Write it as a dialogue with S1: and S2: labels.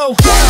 S1: go.